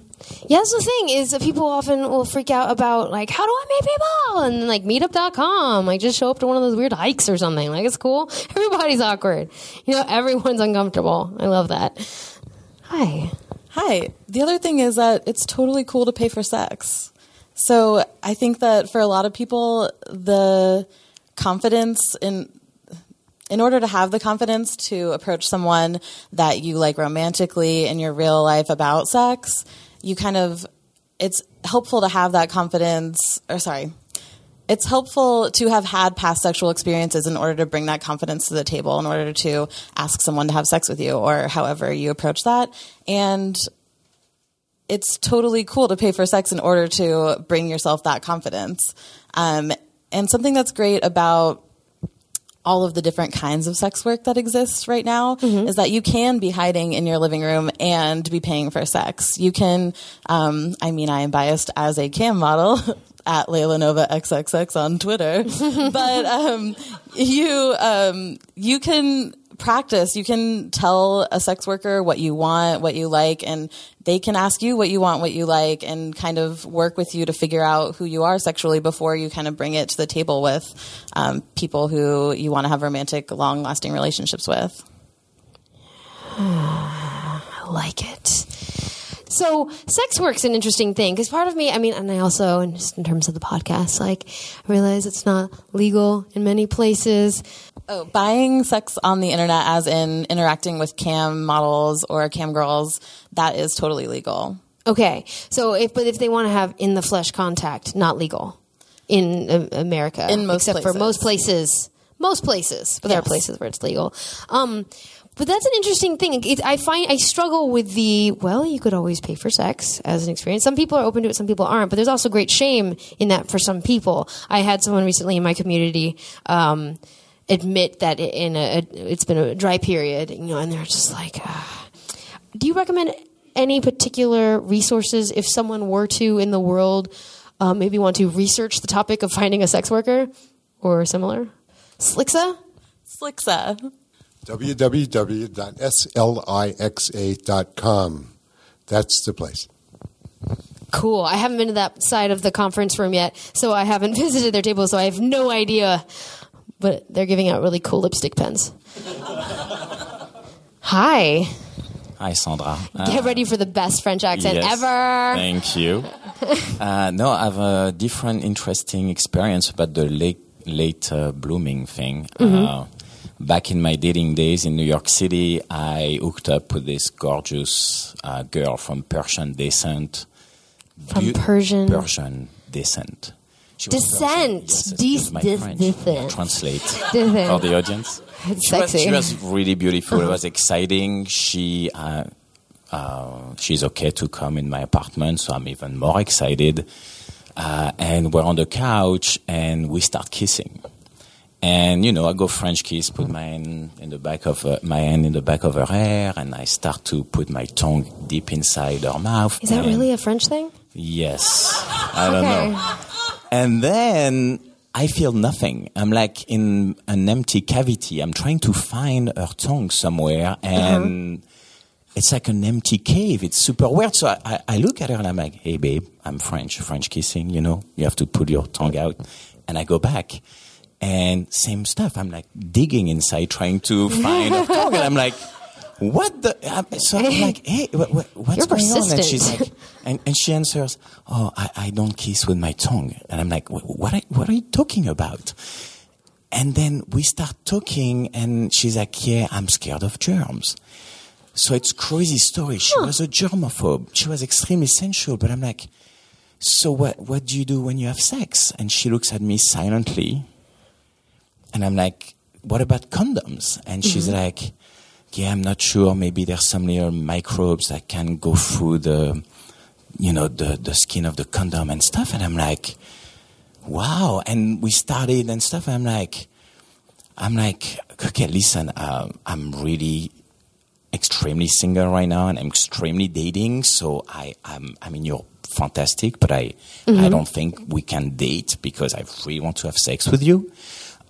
Yeah, that's the thing is that people often will freak out about like how do I meet people and like meetup.com like just show up to one of those weird hikes or something like it's cool. Everybody's awkward. You know, everyone's uncomfortable. I love that. Hi. Hi. The other thing is that it's totally cool to pay for sex. So I think that for a lot of people, the confidence in in order to have the confidence to approach someone that you like romantically in your real life about sex, you kind of it's helpful to have that confidence or sorry it's helpful to have had past sexual experiences in order to bring that confidence to the table in order to ask someone to have sex with you or however you approach that. And it's totally cool to pay for sex in order to bring yourself that confidence. Um, and something that's great about all of the different kinds of sex work that exists right now is that you can be hiding in your living room and be paying for sex. You can, um, I mean, I am biased as a cam model at Layla Nova XXX on Twitter, but um, you um, you can practice. You can tell a sex worker what you want, what you like, and they can ask you what you want, what you like, and kind of work with you to figure out who you are sexually before you kind of bring it to the table with um, people who you want to have romantic, long lasting relationships with. I like it. So, sex work's an interesting thing because part of me, I mean, and I also, and just in terms of the podcast, like, I realize it's not legal in many places. Oh, buying sex on the internet, as in interacting with cam models or cam girls, that is totally legal. Okay, so if but if they want to have in the flesh contact, not legal in uh, America, In most except for most places, most places, but there are places where it's legal. Um, but that's an interesting thing. It, I find I struggle with the well, you could always pay for sex as an experience. Some people are open to it, some people aren't. But there's also great shame in that for some people. I had someone recently in my community. Um, admit that in a, it's been a dry period, you know, and they're just like, ah. do you recommend any particular resources if someone were to in the world uh, maybe want to research the topic of finding a sex worker or similar? Slixa? Slixa. www.slixa.com. That's the place. Cool. I haven't been to that side of the conference room yet, so I haven't visited their table, so I have no idea. But they're giving out really cool lipstick pens. Hi. Hi, Sandra. Get ready for the best French accent yes. ever. Thank you. uh, no, I have a different, interesting experience about the late, late uh, blooming thing. Mhm. Back in my dating days in New York City, I hooked up with this gorgeous uh, girl from Persian descent. From Beau- Persian- Persian descent. She Descent. Yes, my dis- French. descent. Translate for the audience. It's She was, sexy. she was really beautiful. It Uh-huh. was exciting. She uh, uh, she's okay to come in my apartment, so I'm even more excited. Uh, and we're on the couch, and we start kissing. And you know, I go French kiss, put my hand in the back of uh, my hand in the back of her hair, and I start to put my tongue deep inside her mouth. Is that really a French thing? Yes. I don't Okay. know. And then I feel nothing. I'm like in an empty cavity. I'm trying to find her tongue somewhere and it's like an empty cave. It's super weird. So I, I, I look at her and I'm like, hey babe, I'm French, French kissing, you know, you have to put your tongue out. And I go back and same stuff. I'm like digging inside trying to find tongue. And I'm like, what the? So I'm like, hey, what, what, what's You're going on? And she's like, and, and she answers, oh, I, I don't kiss with my tongue. And I'm like, what are, what are you talking about? And then we start talking and she's like, yeah, I'm scared of germs. So it's crazy story. She was a germaphobe. She was extremely sensual, but I'm like, so what, what do you do when you have sex? And she looks at me silently. And I'm like, what about condoms? And she's Mhm. like, yeah, I'm not sure. Maybe there's some little microbes that can go through the, you know, the, the skin of the condom and stuff. And I'm like, wow. And we started and stuff. And I'm like, I'm like, okay, listen, uh, I'm really extremely single right now, and I'm extremely dating. So I, I'm, I mean, you're fantastic, but I, I Mhm. don't think we can date because I really want to have sex with you.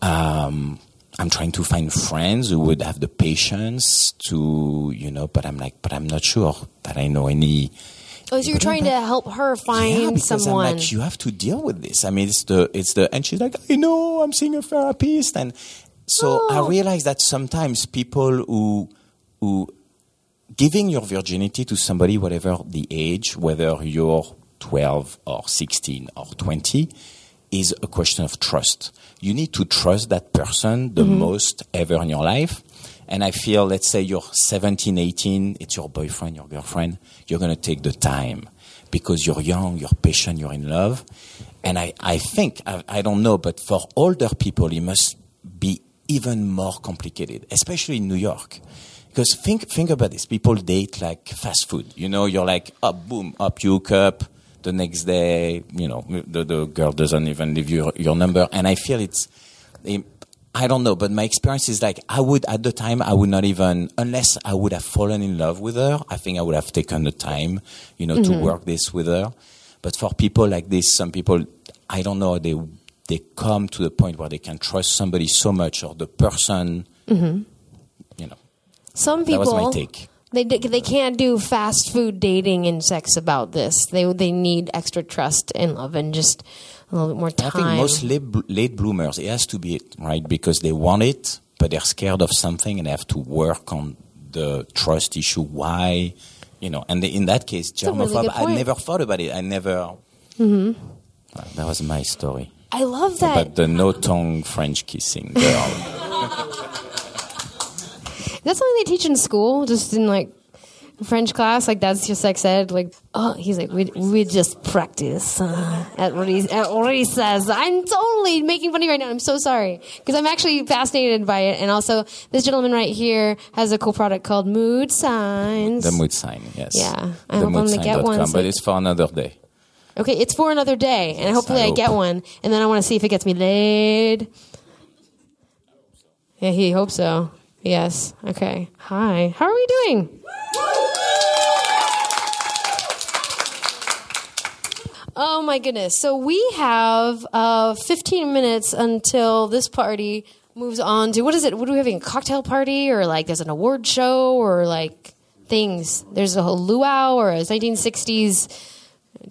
Um, I'm trying to find friends who would have the patience to, you know, but I'm like, but I'm not sure that I know any. Oh, so you're trying to help her find Yeah, because I'm someone. like, you have to deal with this. I mean, it's the, it's the, and she's like, I know, I'm seeing a therapist, and so I realize that sometimes people who, who, giving your virginity to somebody, whatever the age, whether you're 12 or 16 or 20, is a question of trust. You need to trust that person the Mhm. most ever in your life. And I feel, let's say you're 17, 18, it's your boyfriend, your girlfriend, you're going to take the time because you're young, you're patient, you're in love. And I, I think, I, I don't know, but for older people, it must be even more complicated, especially in New York. Because think, think about this. People date like fast food. You know, you're like, up, boom, up, you hook up. The next day, you know, the, the girl doesn't even leave you your number. And I feel it's, I don't know, but my experience is like I would at the time I would not even unless I would have fallen in love with her. I think I would have taken the time, you know, to Mhm. work this with her. But for people like this, some people I don't know they they come to the point where they can trust somebody so much or the person. Mhm. You know, Some people. that was my take. They d- they can't do fast food dating and sex about this. They they need extra trust and love and just a little bit more time. I think most late, late bloomers, it has to be it, right? Because they want it, but they're scared of something and they have to work on the trust issue. Why? You know, and in that case, a really I never thought about it. I never. hmm That was my story. I love that. About the no tongue French kissing girl. That's something they teach in school, just in like French class. Like that's just sex ed. Like oh, he's like we we just practice uh, at what he at says. I'm totally making fun of you right now. I'm so sorry because I'm actually fascinated by it. And also, this gentleman right here has a cool product called Mood Signs. the mood sign, yes. Yeah, I hope I'm gonna get Themoodsign.com, one, so- But it's for another day. Okay, it's for another day, and hopefully I I, get one, and then I want to see if it gets me laid. Yeah, he hopes so. Yes. Okay. Hi. How are we doing? Oh my goodness. So we have uh, 15 minutes until this party moves on to what is it? What are we having? A cocktail party or like there's an award show or like things? There's a luau or a 1960s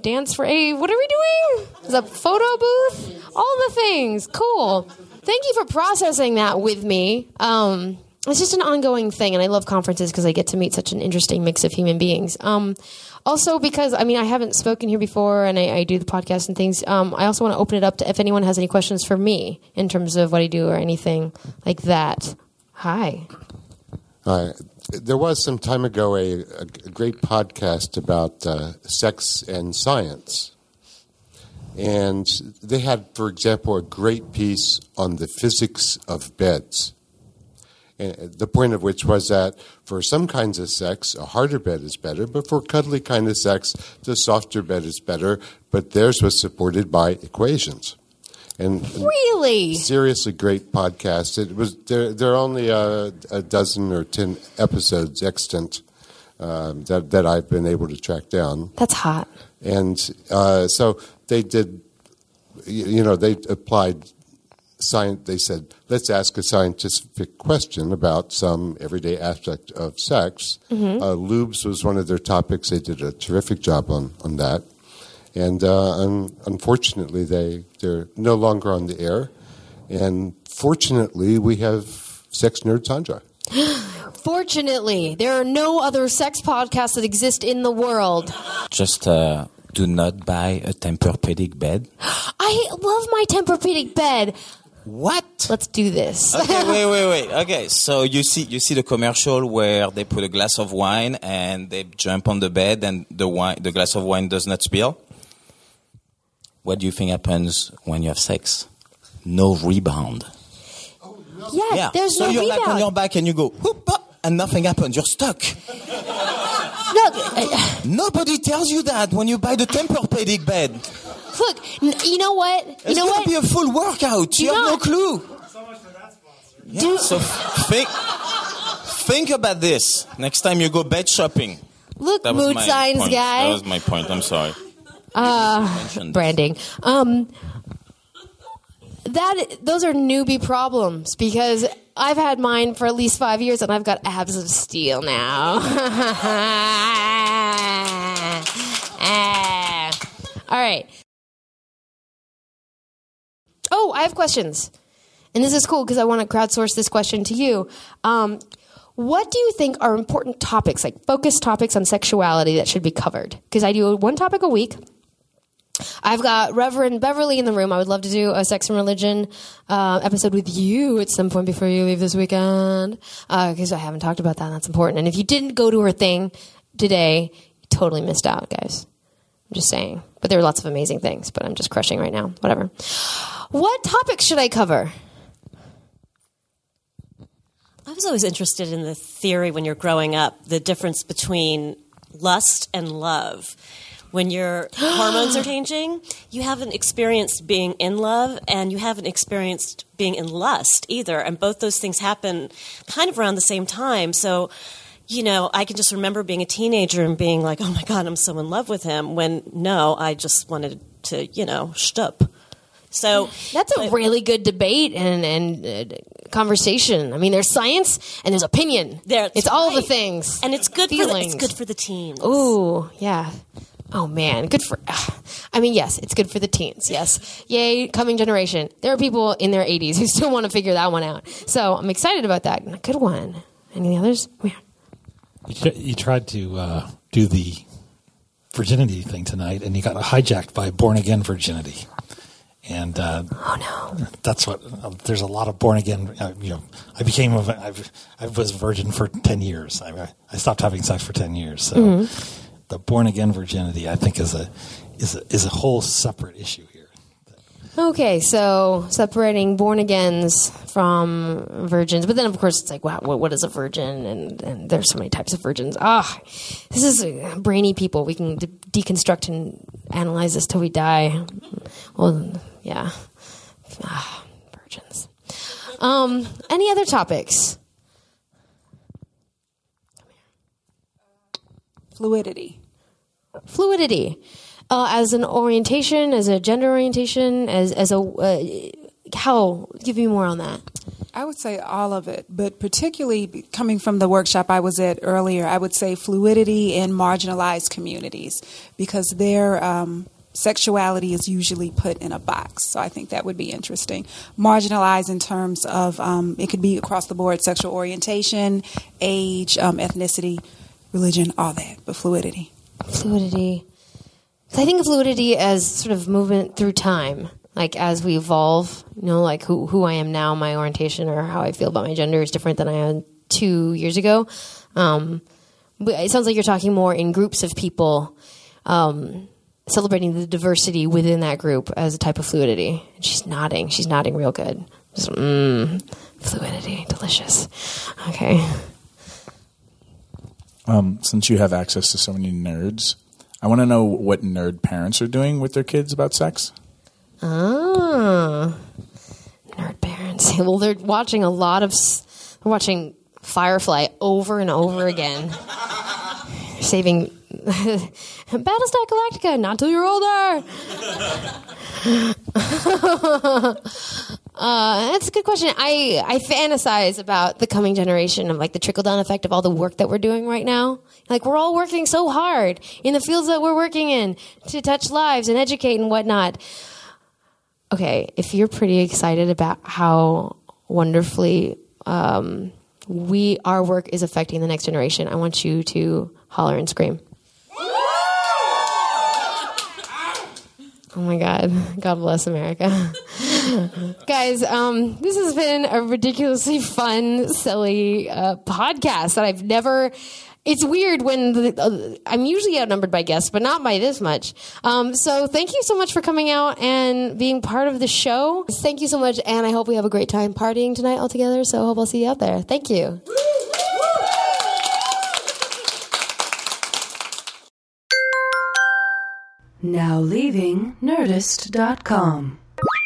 dance for a what are we doing? Is a photo booth? All the things. Cool. Thank you for processing that with me. Um, it's just an ongoing thing, and I love conferences because I get to meet such an interesting mix of human beings. Um, also, because I mean, I haven't spoken here before, and I, I do the podcast and things. Um, I also want to open it up to if anyone has any questions for me in terms of what I do or anything like that. Hi. Uh, there was some time ago a, a great podcast about uh, sex and science. And they had, for example, a great piece on the physics of beds. And the point of which was that for some kinds of sex, a harder bed is better, but for cuddly kind of sex, the softer bed is better. But theirs was supported by equations. And Really? seriously great podcast. It was there. There are only a, a dozen or ten episodes extant um, that that I've been able to track down. That's hot. And uh, so they did. You know, they applied science. They said, let's ask a scientific question about some everyday aspect of sex. Mhm. Uh, lubes was one of their topics. They did a terrific job on on that. And uh, un- unfortunately, they they're no longer on the air. And fortunately, we have sex nerd Sandra. Fortunately, there are no other sex podcasts that exist in the world. Just uh, do not buy a Tempur-Pedic bed. I love my Tempur-Pedic bed. What? Let's do this. okay, wait, wait, wait. Okay, so you see, you see the commercial where they put a glass of wine and they jump on the bed and the wine, the glass of wine does not spill. What do you think happens when you have sex? No rebound. Yes, yeah. there's so no you're rebound. like on your back and you go whoop up, and nothing happens. You're stuck. Look, uh, Nobody tells you that when you buy the Tempur-Pedic bed. Look. You know what? You It's know gonna what? be a full workout. You Do have no not- clue. Yeah, so think, Think about this next time you go bed shopping. Look, That was mood my signs point. guy. That was my point. I'm sorry. Uh, branding. Um, that those are newbie problems because I've had mine for at least five years and I've got abs of steel now. All right. Oh, I have questions, and this is cool because I want to crowdsource this question to you. Um, what do you think are important topics, like focus topics on sexuality, that should be covered? Because I do one topic a week. I've got Reverend Beverly in the room. I would love to do a sex and religion uh, episode with you at some point before you leave this weekend, because I haven't talked about that. That's important. And if you didn't go to her thing today, you totally missed out, guys. I'm just saying. But there are lots of amazing things. But I'm just crushing right now. Whatever. What topics should I cover? I was always interested in the theory when you're growing up, the difference between lust and love. When your hormones are changing, you haven't experienced being in love and you haven't experienced being in lust either. And both those things happen kind of around the same time. So, you know, I can just remember being a teenager and being like, oh my God, I'm so in love with him. When no, I just wanted to, you know, shtup. So that's a really good debate and and uh, conversation. I mean, there's science and there's opinion. There, it's all the things, and it's good. For the, Feelings. it's good for the teens. Ooh, yeah. Oh man, good for. I mean, yes, it's good for the teens. Yes, yay, coming generation. There are people in their 80s who still want to figure that one out. So I'm excited about that. Good one. Any others? Yeah. You, you tried to uh, do the virginity thing tonight, and you got hijacked by born again virginity. And uh, oh no, that's what. Uh, there's a lot of born again. Uh, you know, I became. A, I've, I was a virgin for ten years. I, I stopped having sex for ten years. So Mhm. the born again virginity, I think, is a is a, is a whole separate issue. Okay, so separating born agains from virgins, but then of course it's like, wow, what, what is a virgin? And, and there's so many types of virgins. Ah, this is uh, brainy people. We can de- deconstruct and analyze this till we die. Well, yeah, ah, virgins. Um, any other topics? Fluidity. Fluidity, uh, as an orientation, as a gender orientation, as as a uh, how? Give me more on that. I would say all of it, but particularly coming from the workshop I was at earlier, I would say fluidity in marginalized communities because their um, sexuality is usually put in a box. So I think that would be interesting. Marginalized in terms of um, it could be across the board sexual orientation, age, um, ethnicity, religion, all that, but fluidity. fluidity. So I think of fluidity as sort of movement through time, like as we evolve. You know, like who who I am now, my orientation or how I feel about my gender is different than I am two years ago. Um, it sounds like you're talking more in groups of people, um, celebrating the diversity within that group as a type of fluidity. And she's nodding. She's nodding real good. Just, mm, fluidity, delicious. Okay. Um, since you have access to so many nerds, I want to know what nerd parents are doing with their kids about sex. Ah, nerd parents. Well, they're watching a lot of. They're watching Firefly over and over again. Saving Battlestar Galactica. Not till you're older. uh, that's a good question. I I fantasize about the coming generation of like the trickle down effect of all the work that we're doing right now. Like we're all working so hard in the fields that we're working in to touch lives and educate and whatnot okay, if you're pretty excited about how wonderfully um, we our work is affecting the next generation, I want you to holler and scream. Oh my God. God bless America. Guys, um, this has been a ridiculously fun, silly uh, podcast that I've never. It's weird when the, uh, I'm usually outnumbered by guests, but not by this much. Um, so thank you so much for coming out and being part of the show. Thank you so much, and I hope we have a great time partying tonight all together. So I hope I'll see you out there. Thank you. Now leaving Nerdist.com.